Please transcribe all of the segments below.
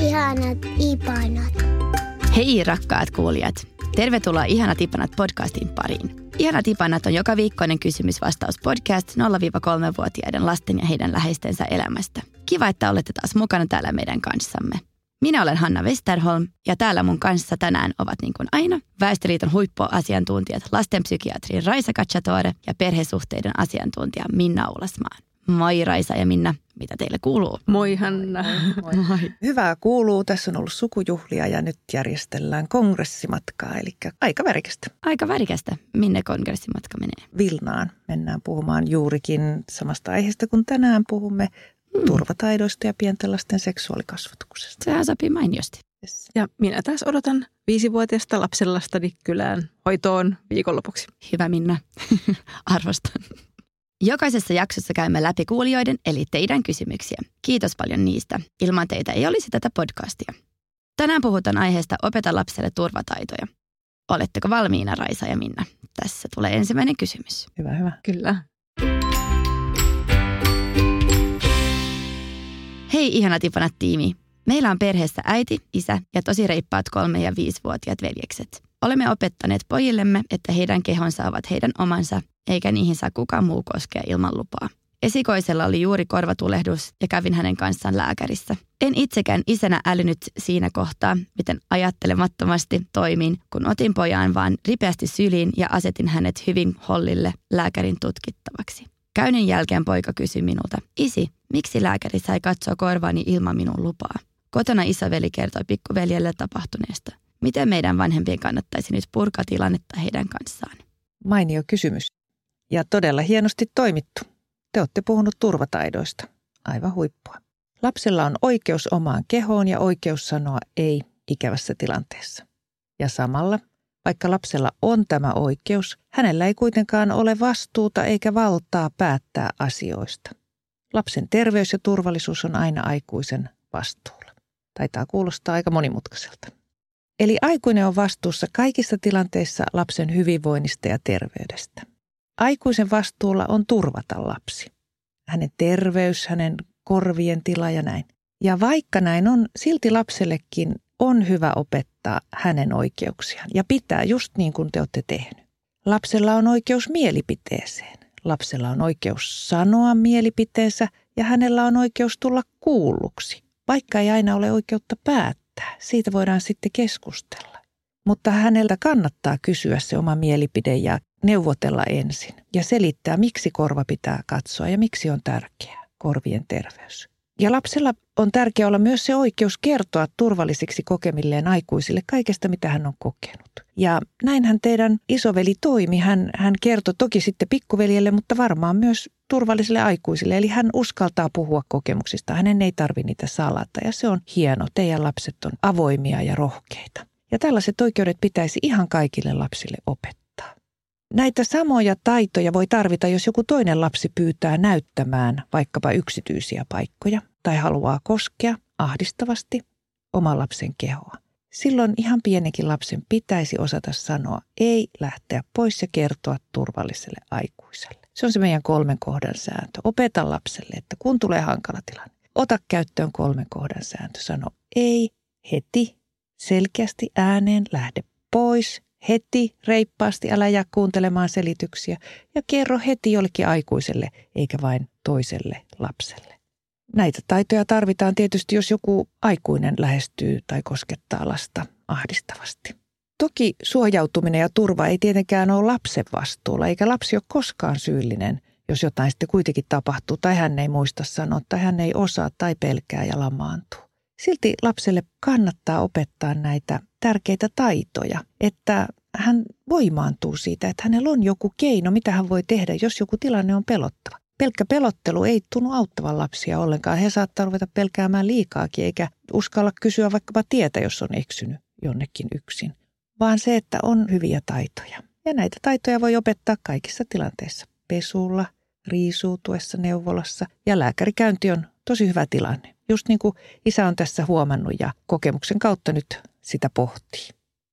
Ihanat ipanat. Hei rakkaat kuulijat! Tervetuloa Ihanat Ipanat podcastin pariin. Ihanat Ipanat on joka viikkoinen kysymys-vastaus podcast 0-3-vuotiaiden lasten ja heidän läheistensä elämästä. Kiva, että olette taas mukana täällä meidän kanssamme. Minä olen Hanna Westerholm ja täällä mun kanssa tänään ovat niin kuin aina Väestöliiton huippuasiantuntijat lastenpsykiatri Raisa Kachatore ja perhesuhteiden asiantuntija Minna Oulasmaan. Moi Raisa ja Minna, mitä teille kuuluu? Moi Hanna. Moi. Moi. Hyvää kuuluu. Tässä on ollut sukujuhlia ja nyt järjestellään kongressimatkaa, eli aika värikästä. Aika värikästä. Minne kongressimatka menee? Vilnaan mennään puhumaan juurikin samasta aiheesta kuin tänään puhumme, Turvataidoista ja pienten lasten seksuaalikasvatuksesta. Sehän sopii mainiosti. Yes. Ja minä taas odotan viisivuotiaasta lapsenlastani kylään hoitoon viikonlopuksi. Hyvä Minna. Arvostan. Jokaisessa jaksossa käymme läpi kuulijoiden eli teidän kysymyksiä. Kiitos paljon niistä. Ilman teitä ei olisi tätä podcastia. Tänään puhutaan aiheesta Opeta lapselle turvataitoja. Oletteko valmiina Raisa ja Minna? Tässä tulee ensimmäinen kysymys. Hyvä, hyvä. Kyllä. Hei ihanat ipanat tiimi. Meillä on perheessä äiti, isä ja tosi reippaat kolme- ja viisivuotiaat veljekset. Olemme opettaneet pojillemme, että heidän kehonsa ovat heidän omansa, eikä niihin saa kukaan muu koskea ilman lupaa. Esikoisella oli juuri korvatulehdus ja kävin hänen kanssaan lääkärissä. En itsekään isänä älynyt siinä kohtaa, miten ajattelemattomasti toimin, kun otin pojan vaan ripeästi syliin ja asetin hänet hyvin hollille lääkärin tutkittavaksi. Käynnin jälkeen poika kysyi minulta, isi, miksi lääkäri sai katsoa korvaani ilman minun lupaa? Kotona isoveli kertoi pikkuveljelle tapahtuneesta. Miten meidän vanhempien kannattaisi nyt purkaa tilannetta heidän kanssaan? Mainio kysymys. Ja todella hienosti toimittu. Te olette puhunut turvataidoista. Aivan huippua. Lapsella on oikeus omaan kehoon ja oikeus sanoa ei ikävässä tilanteessa. Ja samalla, vaikka lapsella on tämä oikeus, hänellä ei kuitenkaan ole vastuuta eikä valtaa päättää asioista. Lapsen terveys ja turvallisuus on aina aikuisen vastuulla. Taitaa kuulostaa aika monimutkaiselta. Eli aikuinen on vastuussa kaikissa tilanteissa lapsen hyvinvoinnista ja terveydestä. Aikuisen vastuulla on turvata lapsi. Hänen terveys, hänen korvien tila ja näin. Ja vaikka näin on, silti lapsellekin on hyvä opettaa hänen oikeuksiaan ja pitää just niin kuin te olette tehnyt. Lapsella on oikeus mielipiteeseen. Lapsella on oikeus sanoa mielipiteensä ja hänellä on oikeus tulla kuulluksi, vaikka ei aina ole oikeutta päättää. Siitä voidaan sitten keskustella. Mutta häneltä kannattaa kysyä se oma mielipide ja neuvotella ensin ja selittää, miksi korva pitää katsoa ja miksi on tärkeää korvien terveys. Ja lapsella on tärkeää olla myös se oikeus kertoa turvallisiksi kokemilleen aikuisille kaikesta, mitä hän on kokenut. Ja näinhän teidän isoveli toimi. Hän, hän kertoi toki sitten pikkuveljelle, mutta varmaan myös turvallisille aikuisille. Eli hän uskaltaa puhua kokemuksista. Hänen ei tarvitse niitä salata ja se on hieno. Teidän lapset on avoimia ja rohkeita. Ja tällaiset oikeudet pitäisi ihan kaikille lapsille opettaa. Näitä samoja taitoja voi tarvita, jos joku toinen lapsi pyytää näyttämään vaikkapa yksityisiä paikkoja tai haluaa koskea ahdistavasti oman lapsen kehoa. Silloin ihan pienenkin lapsen pitäisi osata sanoa ei lähteä pois ja kertoa turvalliselle aikuiselle. Se on se meidän kolmen kohdan sääntö. Opeta lapselle, että kun tulee hankala tilanne, ota käyttöön kolmen kohdan sääntö. Sano ei heti, selkeästi ääneen, lähde pois, heti, reippaasti, älä jää kuuntelemaan selityksiä ja kerro heti jollekin aikuiselle eikä vain toiselle lapselle. Näitä taitoja tarvitaan tietysti, jos joku aikuinen lähestyy tai koskettaa lasta ahdistavasti. Toki suojautuminen ja turva ei tietenkään ole lapsen vastuulla, eikä lapsi ole koskaan syyllinen, jos jotain sitten kuitenkin tapahtuu tai hän ei muista sanoa tai hän ei osaa tai pelkää ja lamaantuu. Silti lapselle kannattaa opettaa näitä tärkeitä taitoja, että hän voimaantuu siitä, että hänellä on joku keino, mitä hän voi tehdä, jos joku tilanne on pelottava. Pelkkä pelottelu ei tunnu auttavan lapsia ollenkaan. He saattaa ruveta pelkäämään liikaakin, eikä uskalla kysyä vaikkapa tietä, jos on eksynyt jonnekin yksin. Vaan se, että on hyviä taitoja. Ja näitä taitoja voi opettaa kaikissa tilanteissa. Pesulla, riisuutuessa neuvolassa ja lääkärikäynti on tosi hyvä tilanne. Just niin kuin isä on tässä huomannut ja kokemuksen kautta nyt sitä pohtii.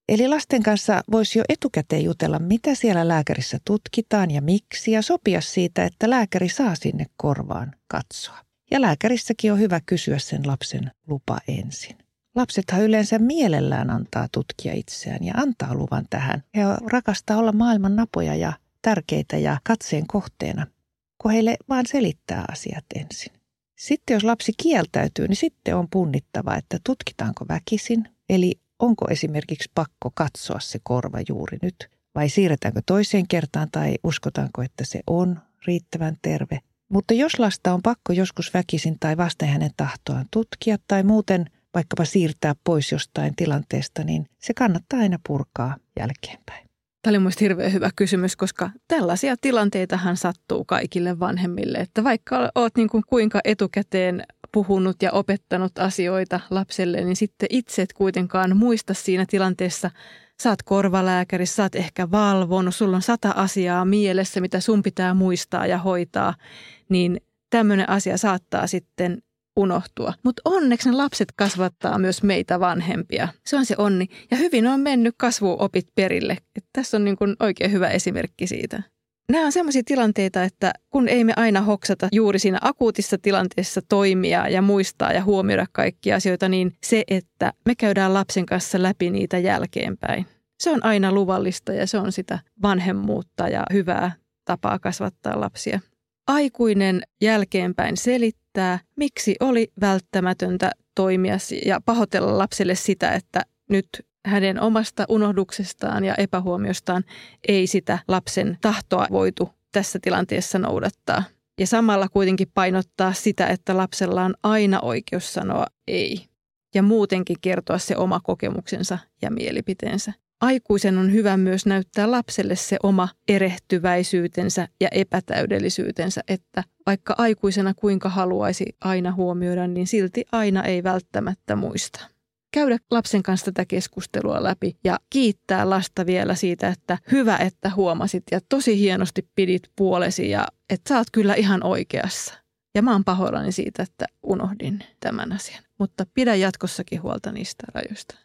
Eli lasten kanssa voisi jo etukäteen jutella, mitä siellä lääkärissä tutkitaan ja miksi, ja sopia siitä, että lääkäri saa sinne korvaan katsoa. Ja lääkärissäkin on hyvä kysyä sen lapsen lupa ensin. Lapsethan yleensä mielellään antaa tutkia itseään ja antaa luvan tähän. He rakastaa olla maailman napoja ja tärkeitä ja katseen kohteena, kun heille vaan selittää asiat ensin. Sitten jos lapsi kieltäytyy, niin sitten on punnittava, että tutkitaanko väkisin, eli onko esimerkiksi pakko katsoa se korva juuri nyt, vai siirretäänkö toiseen kertaan tai uskotaanko, että se on riittävän terve. Mutta jos lasta on pakko joskus väkisin tai vasten hänen tahtoaan tutkia tai muuten vaikkapa siirtää pois jostain tilanteesta, niin se kannattaa aina purkaa jälkeenpäin. Tämä oli mielestäni hirveän hyvä kysymys, koska tällaisia tilanteitahan sattuu kaikille vanhemmille. Että vaikka olet niin kuin kuinka etukäteen puhunut ja opettanut asioita lapselle, niin sitten itse et kuitenkaan muista siinä tilanteessa. Saat korvalääkäri, saat ehkä valvonut, sulla on sata asiaa mielessä, mitä sun pitää muistaa ja hoitaa, niin tämmöinen asia saattaa sitten unohtua. Mutta onneksi ne lapset kasvattaa myös meitä vanhempia. Se on se onni. Ja hyvin on mennyt kasvuopit perille. Et tässä on niin kuin oikein hyvä esimerkki siitä. Nämä on sellaisia tilanteita, että kun ei me aina hoksata juuri siinä akuutissa tilanteessa toimia ja muistaa ja huomioida kaikkia asioita, niin se, että me käydään lapsen kanssa läpi niitä jälkeenpäin. Se on aina luvallista ja se on sitä vanhemmuutta ja hyvää tapaa kasvattaa lapsia. Aikuinen jälkeenpäin selittää, miksi oli välttämätöntä toimia ja pahoitella lapselle sitä, että nyt hänen omasta unohduksestaan ja epähuomiostaan ei sitä lapsen tahtoa voitu tässä tilanteessa noudattaa. Ja samalla kuitenkin painottaa sitä, että lapsella on aina oikeus sanoa ei. Ja muutenkin kertoa se oma kokemuksensa ja mielipiteensä. Aikuisen on hyvä myös näyttää lapselle se oma erehtyväisyytensä ja epätäydellisyytensä, että vaikka aikuisena kuinka haluaisi aina huomioida, niin silti aina ei välttämättä muista käydä lapsen kanssa tätä keskustelua läpi ja kiittää lasta vielä siitä, että hyvä, että huomasit ja tosi hienosti pidit puolesi ja että sä oot kyllä ihan oikeassa. Ja mä oon pahoillani siitä, että unohdin tämän asian. Mutta pidä jatkossakin huolta niistä rajoista.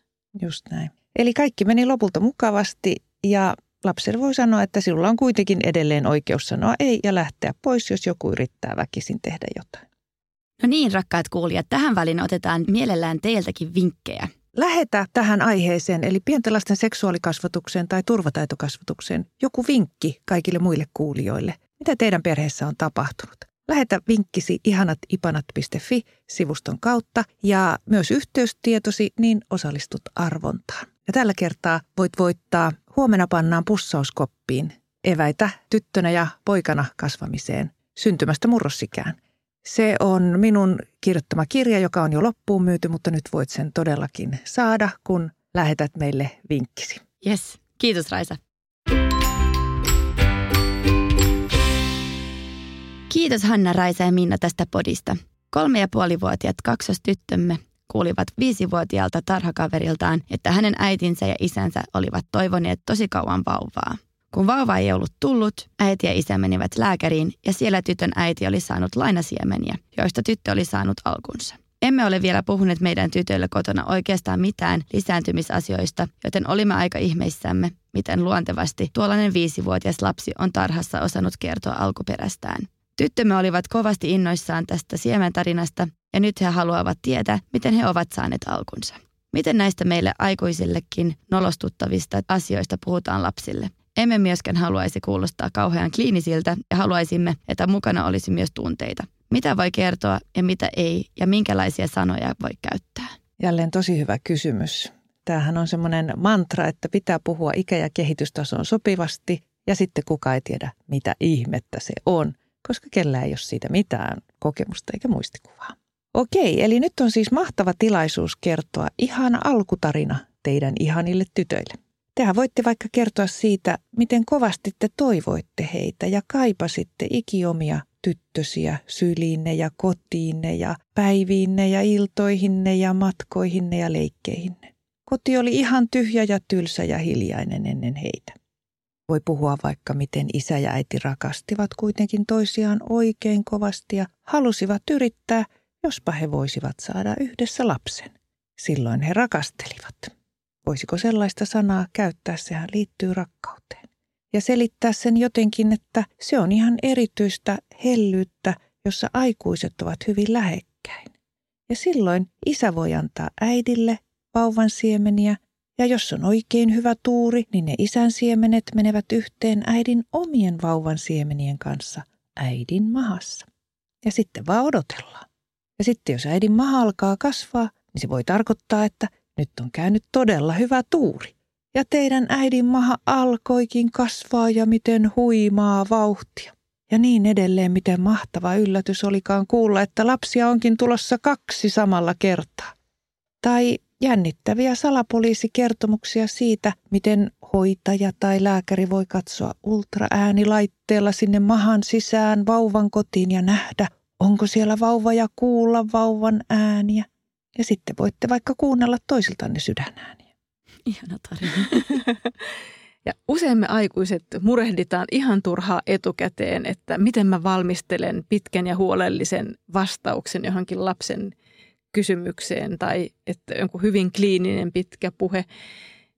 Just näin. Eli kaikki meni lopulta mukavasti ja lapselle voi sanoa, että sinulla on kuitenkin edelleen oikeus sanoa ei ja lähteä pois, jos joku yrittää väkisin tehdä jotain. No niin, rakkaat kuulijat, tähän väliin otetaan mielellään teiltäkin vinkkejä. Lähetä tähän aiheeseen, eli pienten lasten seksuaalikasvatukseen tai turvataitokasvatukseen, joku vinkki kaikille muille kuulijoille. Mitä teidän perheessä on tapahtunut? Lähetä vinkkisi ihanatipanat.fi-sivuston kautta ja myös yhteystietosi, niin osallistut arvontaan. Ja tällä kertaa voit voittaa huomenna pannaan pussauskoppiin eväitä tyttönä ja poikana kasvamiseen syntymästä murrosikään. Se on minun kirjoittama kirja, joka on jo loppuun myyty, mutta nyt voit sen todellakin saada, kun lähetät meille vinkkisi. Yes, kiitos Raisa. Kiitos Hanna, Raisa ja Minna tästä podista. Kolme ja puolivuotiaat kaksostyttömme kuulivat viisivuotiaalta tarhakaveriltaan, että hänen äitinsä ja isänsä olivat toivoneet tosi kauan vauvaa. Kun vauva ei ollut tullut, äiti ja isä menivät lääkäriin ja siellä tytön äiti oli saanut lainasiemeniä, joista tyttö oli saanut alkunsa. Emme ole vielä puhuneet meidän tytöille kotona oikeastaan mitään lisääntymisasioista, joten olimme aika ihmeissämme, miten luontevasti tuollainen viisivuotias lapsi on tarhassa osannut kertoa alkuperästään. Tyttömme olivat kovasti innoissaan tästä siementarinasta ja nyt he haluavat tietää, miten he ovat saaneet alkunsa. Miten näistä meille aikuisillekin nolostuttavista asioista puhutaan lapsille? Emme myöskään haluaisi kuulostaa kauhean kliinisiltä ja haluaisimme, että mukana olisi myös tunteita. Mitä voi kertoa ja mitä ei ja minkälaisia sanoja voi käyttää? Jälleen tosi hyvä kysymys. Tämähän on semmoinen mantra, että pitää puhua ikä- ja kehitystasoon sopivasti ja sitten kuka ei tiedä, mitä ihmettä se on, koska kellä ei ole siitä mitään kokemusta eikä muistikuvaa. Okei, eli nyt on siis mahtava tilaisuus kertoa ihana alkutarina teidän ihanille tytöille. Tehän voitte vaikka kertoa siitä, miten kovasti te toivoitte heitä ja kaipasitte ikiomia tyttösiä syliinne ja kotiinne ja päiviinne ja iltoihinne ja matkoihinne ja leikkeihinne. Koti oli ihan tyhjä ja tylsä ja hiljainen ennen heitä. Voi puhua vaikka miten isä ja äiti rakastivat kuitenkin toisiaan oikein kovasti ja halusivat yrittää, jospa he voisivat saada yhdessä lapsen. Silloin he rakastelivat. Voisiko sellaista sanaa käyttää, sehän liittyy rakkauteen. Ja selittää sen jotenkin, että se on ihan erityistä hellyyttä, jossa aikuiset ovat hyvin lähekkäin. Ja silloin isä voi antaa äidille vauvan siemeniä, ja jos on oikein hyvä tuuri, niin ne isän siemenet menevät yhteen äidin omien vauvan siemenien kanssa äidin mahassa. Ja sitten vaan odotellaan. Ja sitten jos äidin maha alkaa kasvaa, niin se voi tarkoittaa, että nyt on käynyt todella hyvä tuuri. Ja teidän äidin maha alkoikin kasvaa ja miten huimaa vauhtia. Ja niin edelleen, miten mahtava yllätys olikaan kuulla, että lapsia onkin tulossa kaksi samalla kertaa. Tai jännittäviä salapoliisikertomuksia siitä, miten hoitaja tai lääkäri voi katsoa ultraäänilaitteella sinne mahan sisään vauvan kotiin ja nähdä, onko siellä vauva ja kuulla vauvan ääniä. Ja sitten voitte vaikka kuunnella toisiltanne sydänääniä. Ihana tarina. ja usein me aikuiset murehditaan ihan turhaa etukäteen, että miten mä valmistelen pitkän ja huolellisen vastauksen johonkin lapsen kysymykseen tai että jonkun hyvin kliininen pitkä puhe.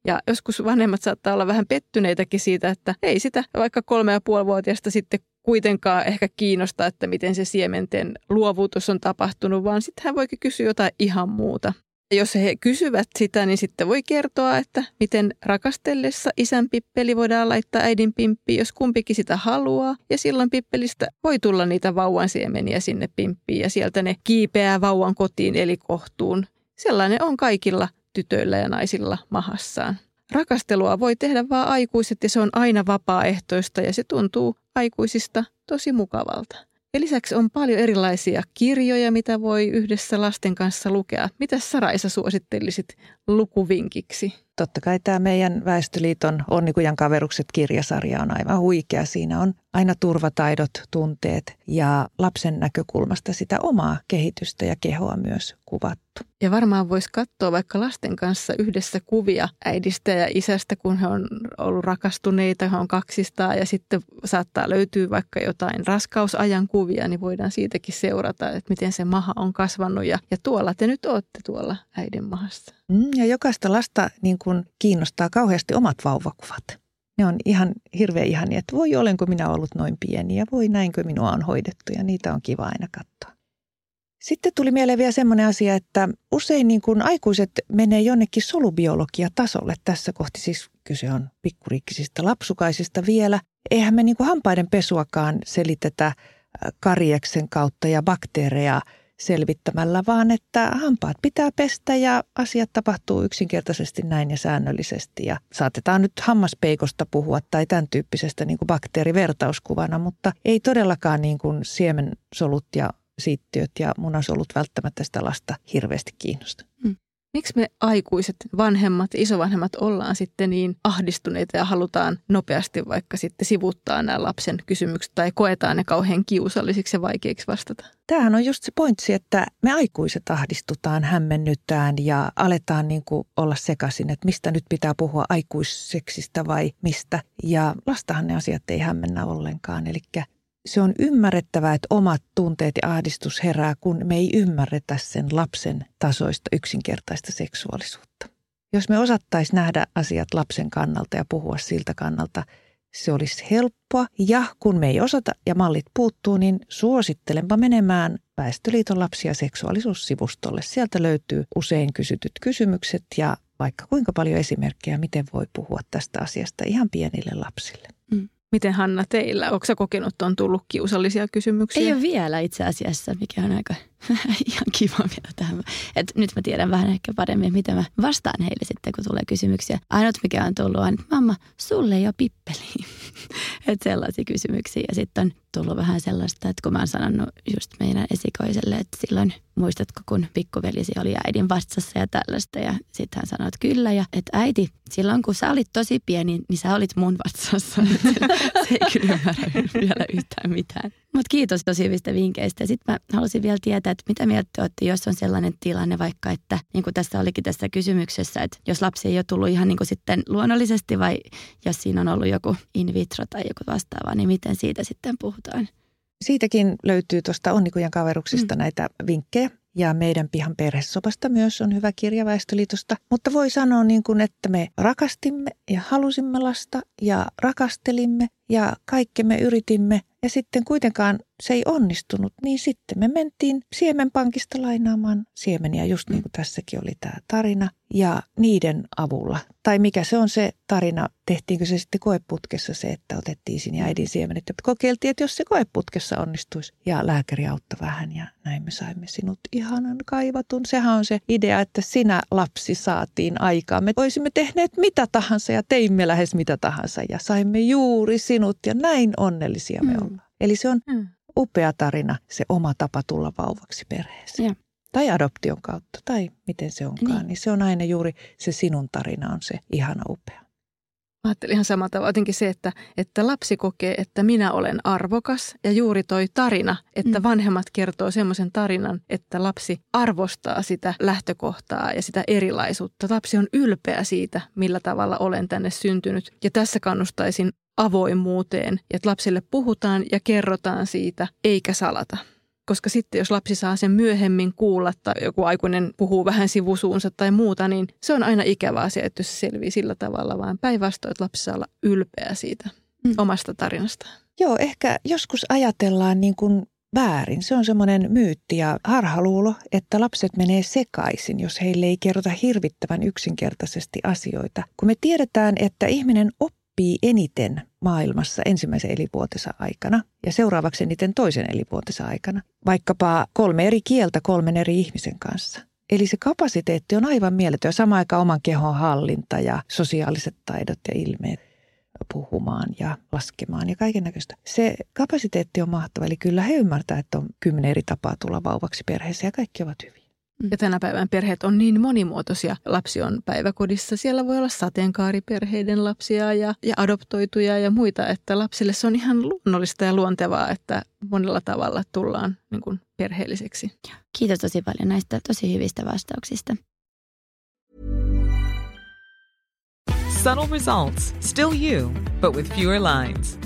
Ja joskus vanhemmat saattaa olla vähän pettyneitäkin siitä, että ei sitä vaikka kolme ja puoli sitten kuitenkaan ehkä kiinnosta, että miten se siementen luovutus on tapahtunut, vaan sitten hän voikin kysyä jotain ihan muuta. Jos he kysyvät sitä, niin sitten voi kertoa, että miten rakastellessa isän pippeli voidaan laittaa äidin pimppiin, jos kumpikin sitä haluaa. Ja silloin pippelistä voi tulla niitä vauvan siemeniä sinne pimppiin ja sieltä ne kiipeää vauvan kotiin eli kohtuun. Sellainen on kaikilla tytöillä ja naisilla mahassaan. Rakastelua voi tehdä vain aikuiset ja se on aina vapaaehtoista ja se tuntuu aikuisista tosi mukavalta. Ja lisäksi on paljon erilaisia kirjoja, mitä voi yhdessä lasten kanssa lukea. Mitä Saraisa suosittelisit lukuvinkiksi? Totta kai tämä meidän Väestöliiton Onnikujan kaverukset kirjasarja on aivan huikea. Siinä on aina turvataidot, tunteet ja lapsen näkökulmasta sitä omaa kehitystä ja kehoa myös kuvattu. Ja varmaan voisi katsoa vaikka lasten kanssa yhdessä kuvia äidistä ja isästä, kun he on ollut rakastuneita, he on kaksistaan ja sitten saattaa löytyä vaikka jotain raskausajan kuvia, niin voidaan siitäkin seurata, että miten se maha on kasvanut ja, ja tuolla te nyt olette tuolla äidin mahassa. Mm, ja jokaista lasta niin kuin kiinnostaa kauheasti omat vauvakuvat. Ne on ihan hirveän ihania, että voi olenko minä ollut noin pieni ja voi näinkö minua on hoidettu ja niitä on kiva aina katsoa. Sitten tuli mieleen vielä semmoinen asia, että usein niin kuin aikuiset menee jonnekin solubiologia-tasolle. Tässä kohti siis kyse on pikkuriikkisistä lapsukaisista vielä. Eihän me niin kuin hampaiden pesuakaan selitetä karieksen kautta ja bakteereja – selvittämällä, vaan että hampaat pitää pestä ja asiat tapahtuu yksinkertaisesti näin ja säännöllisesti. Ja saatetaan nyt hammaspeikosta puhua tai tämän tyyppisestä niin kuin bakteerivertauskuvana, mutta ei todellakaan niin kuin siemensolut ja siittiöt ja munasolut välttämättä sitä lasta hirveästi kiinnosta. Hmm. Miksi me aikuiset, vanhemmat, isovanhemmat ollaan sitten niin ahdistuneita ja halutaan nopeasti vaikka sitten sivuttaa nämä lapsen kysymykset tai koetaan ne kauhean kiusallisiksi ja vaikeiksi vastata? Tämähän on just se pointsi, että me aikuiset ahdistutaan, hämmennytään ja aletaan niin kuin olla sekaisin, että mistä nyt pitää puhua aikuisseksistä vai mistä. Ja lastahan ne asiat ei hämmennä ollenkaan. Eli se on ymmärrettävää, että omat tunteet ja ahdistus herää, kun me ei ymmärretä sen lapsen tasoista yksinkertaista seksuaalisuutta. Jos me osattaisi nähdä asiat lapsen kannalta ja puhua siltä kannalta, se olisi helppoa. Ja kun me ei osata ja mallit puuttuu, niin suosittelenpa menemään Väestöliiton lapsi- ja seksuaalisuussivustolle. Sieltä löytyy usein kysytyt kysymykset ja vaikka kuinka paljon esimerkkejä, miten voi puhua tästä asiasta ihan pienille lapsille. Miten Hanna teillä? Onko kokenut, on tullut kiusallisia kysymyksiä? Ei ole vielä itse asiassa, mikä on aika ihan kiva vielä tähän. Et nyt mä tiedän vähän ehkä paremmin, mitä mä vastaan heille sitten, kun tulee kysymyksiä. Ainut mikä on tullut on, että mamma, sulle ole pippeli. että sellaisia kysymyksiä. Ja sitten on tullut vähän sellaista, että kun mä oon sanonut just meidän esikoiselle, että silloin muistatko, kun pikkuvelisi oli äidin vastassa ja tällaista. Ja sitten hän sanoi, että kyllä. Ja että äiti, silloin kun sä olit tosi pieni, niin sä olit mun vastassa. se ei kyllä ymmärrä vielä yhtään mitään. Mutta kiitos tosi hyvistä vinkkeistä. Sitten mä halusin vielä tietää, että mitä mieltä te olette, jos on sellainen tilanne vaikka, että niin kuin tässä olikin tässä kysymyksessä, että jos lapsi ei ole tullut ihan niin kuin sitten luonnollisesti vai jos siinä on ollut joku in vitro tai joku vastaava, niin miten siitä sitten puhutaan? Siitäkin löytyy tuosta Onnikujan kaveruksista mm. näitä vinkkejä. Ja meidän pihan perhesopasta myös on hyvä kirja Väestöliitosta. Mutta voi sanoa niin kuin, että me rakastimme ja halusimme lasta ja rakastelimme ja kaikkemme yritimme ja sitten kuitenkaan se ei onnistunut, niin sitten me mentiin siemenpankista lainaamaan siemeniä, just niin kuin tässäkin oli tämä tarina, ja niiden avulla. Tai mikä se on se tarina, tehtiinkö se sitten koeputkessa se, että otettiin sinne äidin siemenet ja kokeiltiin, että jos se koeputkessa onnistuisi. Ja lääkäri auttoi vähän ja näin me saimme sinut ihanan kaivatun. Sehän on se idea, että sinä lapsi saatiin aikaan. Me olisimme tehneet mitä tahansa ja teimme lähes mitä tahansa ja saimme juuri sinut ja näin onnellisia me mm. ollaan. Eli se on mm. upea tarina, se oma tapa tulla vauvaksi perheeseen. Ja. Tai adoption kautta, tai miten se onkaan. Niin. niin se on aina juuri se sinun tarina on se ihana upea. Mä ajattelin ihan samalla tavalla jotenkin se, että, että lapsi kokee, että minä olen arvokas ja juuri toi tarina, että mm. vanhemmat kertoo semmoisen tarinan, että lapsi arvostaa sitä lähtökohtaa ja sitä erilaisuutta. Lapsi on ylpeä siitä, millä tavalla olen tänne syntynyt ja tässä kannustaisin avoimuuteen, että lapsille puhutaan ja kerrotaan siitä, eikä salata. Koska sitten jos lapsi saa sen myöhemmin kuulla tai joku aikuinen puhuu vähän sivusuunsa tai muuta, niin se on aina ikävä asia, että jos se selvii sillä tavalla, vaan päinvastoin, että lapsi saa olla ylpeä siitä mm. omasta tarinastaan. Joo, ehkä joskus ajatellaan niin kuin väärin. Se on semmoinen myytti ja harhaluulo, että lapset menee sekaisin, jos heille ei kerrota hirvittävän yksinkertaisesti asioita. Kun me tiedetään, että ihminen oppii oppii eniten maailmassa ensimmäisen elinvuotensa aikana ja seuraavaksi eniten toisen elinvuotensa aikana. Vaikkapa kolme eri kieltä kolmen eri ihmisen kanssa. Eli se kapasiteetti on aivan mieletön. Samaan aikaan oman kehon hallinta ja sosiaaliset taidot ja ilmeet puhumaan ja laskemaan ja kaiken näköistä. Se kapasiteetti on mahtava, eli kyllä he ymmärtävät, että on kymmenen eri tapaa tulla vauvaksi perheessä ja kaikki ovat hyviä. Mm. Ja tänä päivän perheet on niin monimuotoisia. Lapsi on päiväkodissa, siellä voi olla sateenkaariperheiden lapsia ja, ja adoptoituja ja muita, että lapsille se on ihan luonnollista ja luontevaa, että monella tavalla tullaan niin kuin perheelliseksi. Kiitos tosi paljon näistä tosi hyvistä vastauksista. Subtle results, still you, but with fewer lines.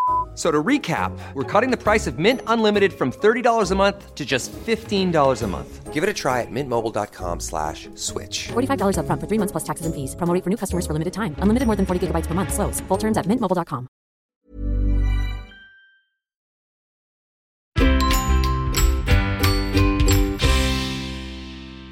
So to recap, we're cutting the price of Mint Unlimited from $30 a month to just $15 a month. Give it a try at mintmobile.com slash switch. $45 up front for three months plus taxes and fees. Promo for new customers for limited time. Unlimited more than 40 gigabytes per month. Slows. Full terms at mintmobile.com.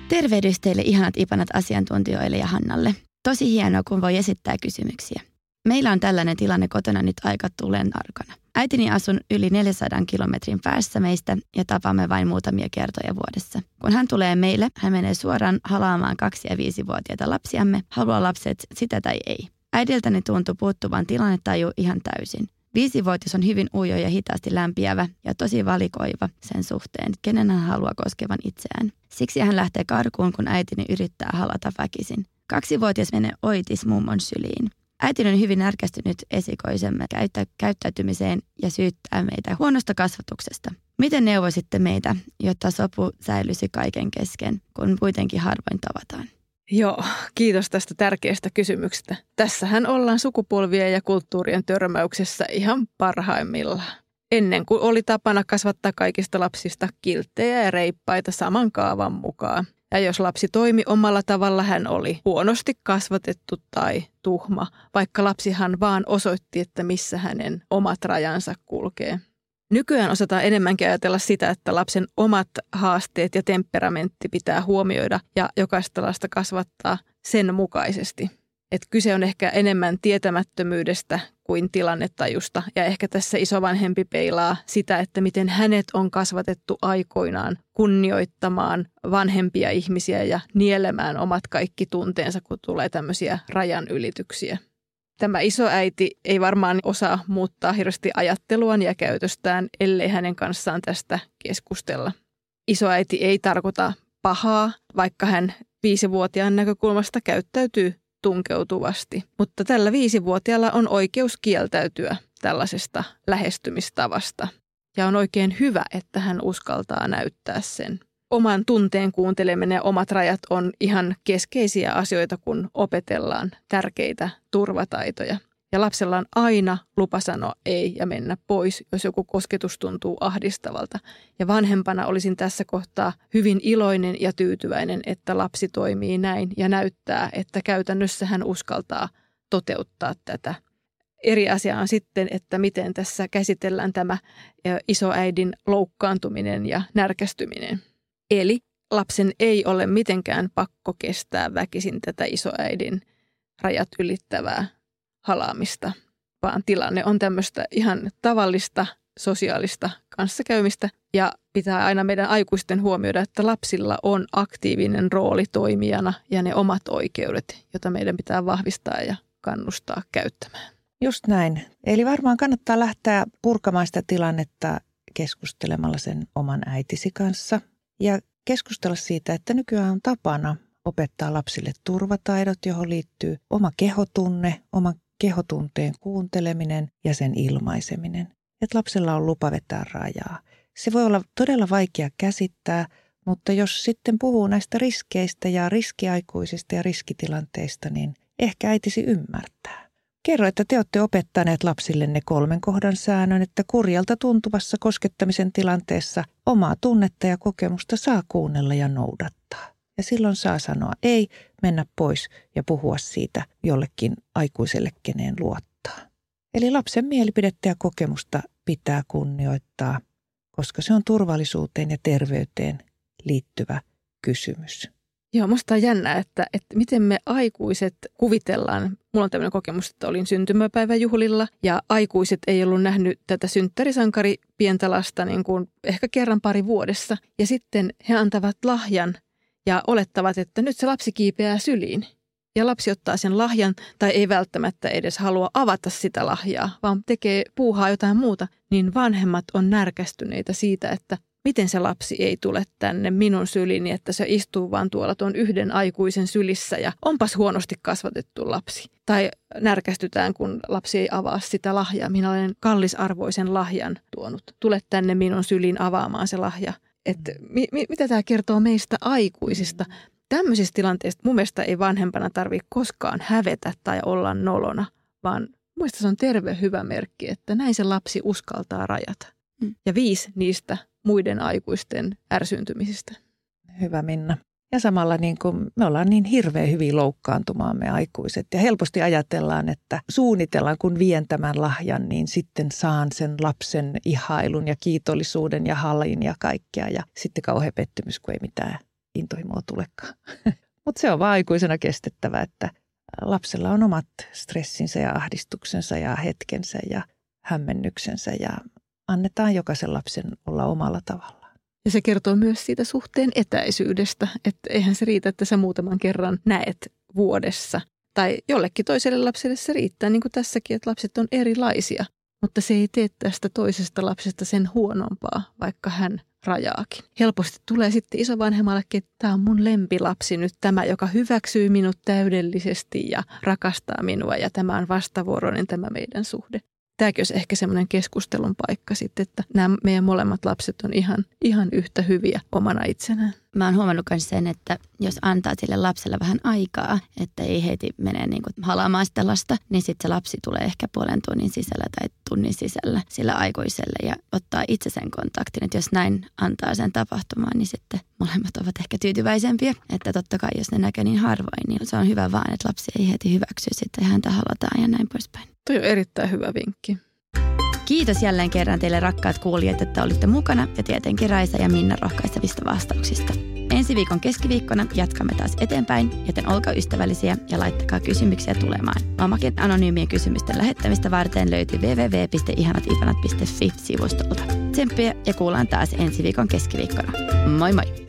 Tervehdys teille ihanat ipanat asiantuntijoille ja Hannalle. Tosi hienoa, kun voi esittää kysymyksiä. Meillä on tällainen tilanne kotona nyt aika tulen arkana. Äitini asun yli 400 kilometrin päässä meistä ja tapaamme vain muutamia kertoja vuodessa. Kun hän tulee meille, hän menee suoraan halaamaan kaksi- ja viisivuotiaita lapsiamme, haluaa lapset sitä tai ei. Äidiltäni tuntuu puuttuvan tilannetaju ihan täysin. Viisivuotias on hyvin ujo ja hitaasti lämpiävä ja tosi valikoiva sen suhteen, kenen hän haluaa koskevan itseään. Siksi hän lähtee karkuun, kun äitini yrittää halata väkisin. Kaksivuotias menee oitis mummon syliin. Äiti on hyvin närkästynyt esikoisemme käyttä, käyttäytymiseen ja syyttää meitä huonosta kasvatuksesta. Miten neuvoisitte meitä, jotta sopu säilyisi kaiken kesken, kun kuitenkin harvoin tavataan? Joo, kiitos tästä tärkeästä kysymyksestä. Tässähän ollaan sukupolvien ja kulttuurien törmäyksessä ihan parhaimmillaan. Ennen kuin oli tapana kasvattaa kaikista lapsista kilttejä ja reippaita saman kaavan mukaan. Ja jos lapsi toimi omalla tavalla, hän oli huonosti kasvatettu tai tuhma, vaikka lapsihan vaan osoitti, että missä hänen omat rajansa kulkee. Nykyään osataan enemmänkin ajatella sitä, että lapsen omat haasteet ja temperamentti pitää huomioida ja jokaista lasta kasvattaa sen mukaisesti. Et kyse on ehkä enemmän tietämättömyydestä kuin tilannetajusta ja ehkä tässä isovanhempi peilaa sitä, että miten hänet on kasvatettu aikoinaan kunnioittamaan vanhempia ihmisiä ja nielemään omat kaikki tunteensa, kun tulee tämmöisiä rajan ylityksiä. Tämä isoäiti ei varmaan osaa muuttaa hirveästi ajatteluaan ja käytöstään, ellei hänen kanssaan tästä keskustella. Isoäiti ei tarkoita pahaa, vaikka hän viisivuotiaan näkökulmasta käyttäytyy tunkeutuvasti. Mutta tällä viisivuotiaalla on oikeus kieltäytyä tällaisesta lähestymistavasta. Ja on oikein hyvä, että hän uskaltaa näyttää sen. Oman tunteen kuunteleminen ja omat rajat on ihan keskeisiä asioita, kun opetellaan tärkeitä turvataitoja. Ja lapsella on aina lupa sanoa ei ja mennä pois, jos joku kosketus tuntuu ahdistavalta. Ja vanhempana olisin tässä kohtaa hyvin iloinen ja tyytyväinen, että lapsi toimii näin ja näyttää, että käytännössä hän uskaltaa toteuttaa tätä. Eri asia on sitten, että miten tässä käsitellään tämä isoäidin loukkaantuminen ja närkästyminen. Eli lapsen ei ole mitenkään pakko kestää väkisin tätä isoäidin rajat ylittävää halaamista, vaan tilanne on tämmöistä ihan tavallista sosiaalista kanssakäymistä ja pitää aina meidän aikuisten huomioida, että lapsilla on aktiivinen rooli toimijana ja ne omat oikeudet, joita meidän pitää vahvistaa ja kannustaa käyttämään. Just näin. Eli varmaan kannattaa lähteä purkamaan sitä tilannetta keskustelemalla sen oman äitisi kanssa ja keskustella siitä, että nykyään on tapana opettaa lapsille turvataidot, johon liittyy oma kehotunne, oman kehotunteen kuunteleminen ja sen ilmaiseminen. Että lapsella on lupa vetää rajaa. Se voi olla todella vaikea käsittää, mutta jos sitten puhuu näistä riskeistä ja riskiaikuisista ja riskitilanteista, niin ehkä äitisi ymmärtää. Kerro, että te olette opettaneet lapsillenne kolmen kohdan säännön, että kurjalta tuntuvassa koskettamisen tilanteessa omaa tunnetta ja kokemusta saa kuunnella ja noudattaa. Ja silloin saa sanoa ei, mennä pois ja puhua siitä jollekin aikuiselle, keneen luottaa. Eli lapsen mielipidettä ja kokemusta pitää kunnioittaa, koska se on turvallisuuteen ja terveyteen liittyvä kysymys. Joo, musta on jännä, että, että miten me aikuiset kuvitellaan. Mulla on tämmöinen kokemus, että olin syntymäpäiväjuhlilla ja aikuiset ei ollut nähnyt tätä synttärisankari pientä lasta niin kuin ehkä kerran pari vuodessa. Ja sitten he antavat lahjan ja olettavat, että nyt se lapsi kiipeää syliin. Ja lapsi ottaa sen lahjan tai ei välttämättä edes halua avata sitä lahjaa, vaan tekee puuhaa jotain muuta, niin vanhemmat on närkästyneitä siitä, että miten se lapsi ei tule tänne minun syliini, että se istuu vaan tuolla tuon yhden aikuisen sylissä ja onpas huonosti kasvatettu lapsi. Tai närkästytään, kun lapsi ei avaa sitä lahjaa. Minä olen kallisarvoisen lahjan tuonut. Tule tänne minun syliin avaamaan se lahja. Että mi, mi, mitä tämä kertoo meistä aikuisista? Tämmöisistä tilanteista mun mielestä ei vanhempana tarvitse koskaan hävetä tai olla nolona, vaan mun se on terve hyvä merkki, että näin se lapsi uskaltaa rajata. Mm. Ja viisi niistä muiden aikuisten ärsyntymisistä. Hyvä Minna. Ja samalla niin kuin me ollaan niin hirveän hyvin loukkaantumaan me aikuiset ja helposti ajatellaan, että suunnitellaan kun vien tämän lahjan, niin sitten saan sen lapsen ihailun ja kiitollisuuden ja hallin ja kaikkea ja sitten kauhean pettymys, kun ei mitään intohimoa tulekaan. Mutta se on vaan aikuisena kestettävä, että lapsella on omat stressinsä ja ahdistuksensa ja hetkensä ja hämmennyksensä ja annetaan jokaisen lapsen olla omalla tavallaan. Ja se kertoo myös siitä suhteen etäisyydestä, että eihän se riitä, että sä muutaman kerran näet vuodessa. Tai jollekin toiselle lapselle se riittää, niin kuin tässäkin, että lapset on erilaisia. Mutta se ei tee tästä toisesta lapsesta sen huonompaa, vaikka hän rajaakin. Helposti tulee sitten isovanhemmallekin, että tämä on mun lempilapsi nyt tämä, joka hyväksyy minut täydellisesti ja rakastaa minua ja tämä on vastavuoroinen tämä meidän suhde tämäkin olisi ehkä semmoinen keskustelun paikka sitten, että nämä meidän molemmat lapset on ihan, ihan yhtä hyviä omana itsenään. Mä oon huomannut myös sen, että jos antaa sille lapselle vähän aikaa, että ei heti mene niin kuin halaamaan sitä lasta, niin sitten se lapsi tulee ehkä puolen tunnin sisällä tai tunnin sisällä sillä aikuiselle ja ottaa itse sen kontaktin. Että jos näin antaa sen tapahtumaan, niin sitten molemmat ovat ehkä tyytyväisempiä. Että totta kai jos ne näkee niin harvoin, niin se on hyvä vaan, että lapsi ei heti hyväksy sitten häntä halataan ja näin poispäin. Toi on erittäin hyvä vinkki. Kiitos jälleen kerran teille rakkaat kuulijat, että olitte mukana ja tietenkin Raisa ja Minna rohkaistavista vastauksista. Ensi viikon keskiviikkona jatkamme taas eteenpäin, joten olkaa ystävällisiä ja laittakaa kysymyksiä tulemaan. Lomakin anonyymien kysymysten lähettämistä varten löytyy www.ihanatifanat.fi-sivustolta. Tsemppiä ja kuullaan taas ensi viikon keskiviikkona. Moi moi!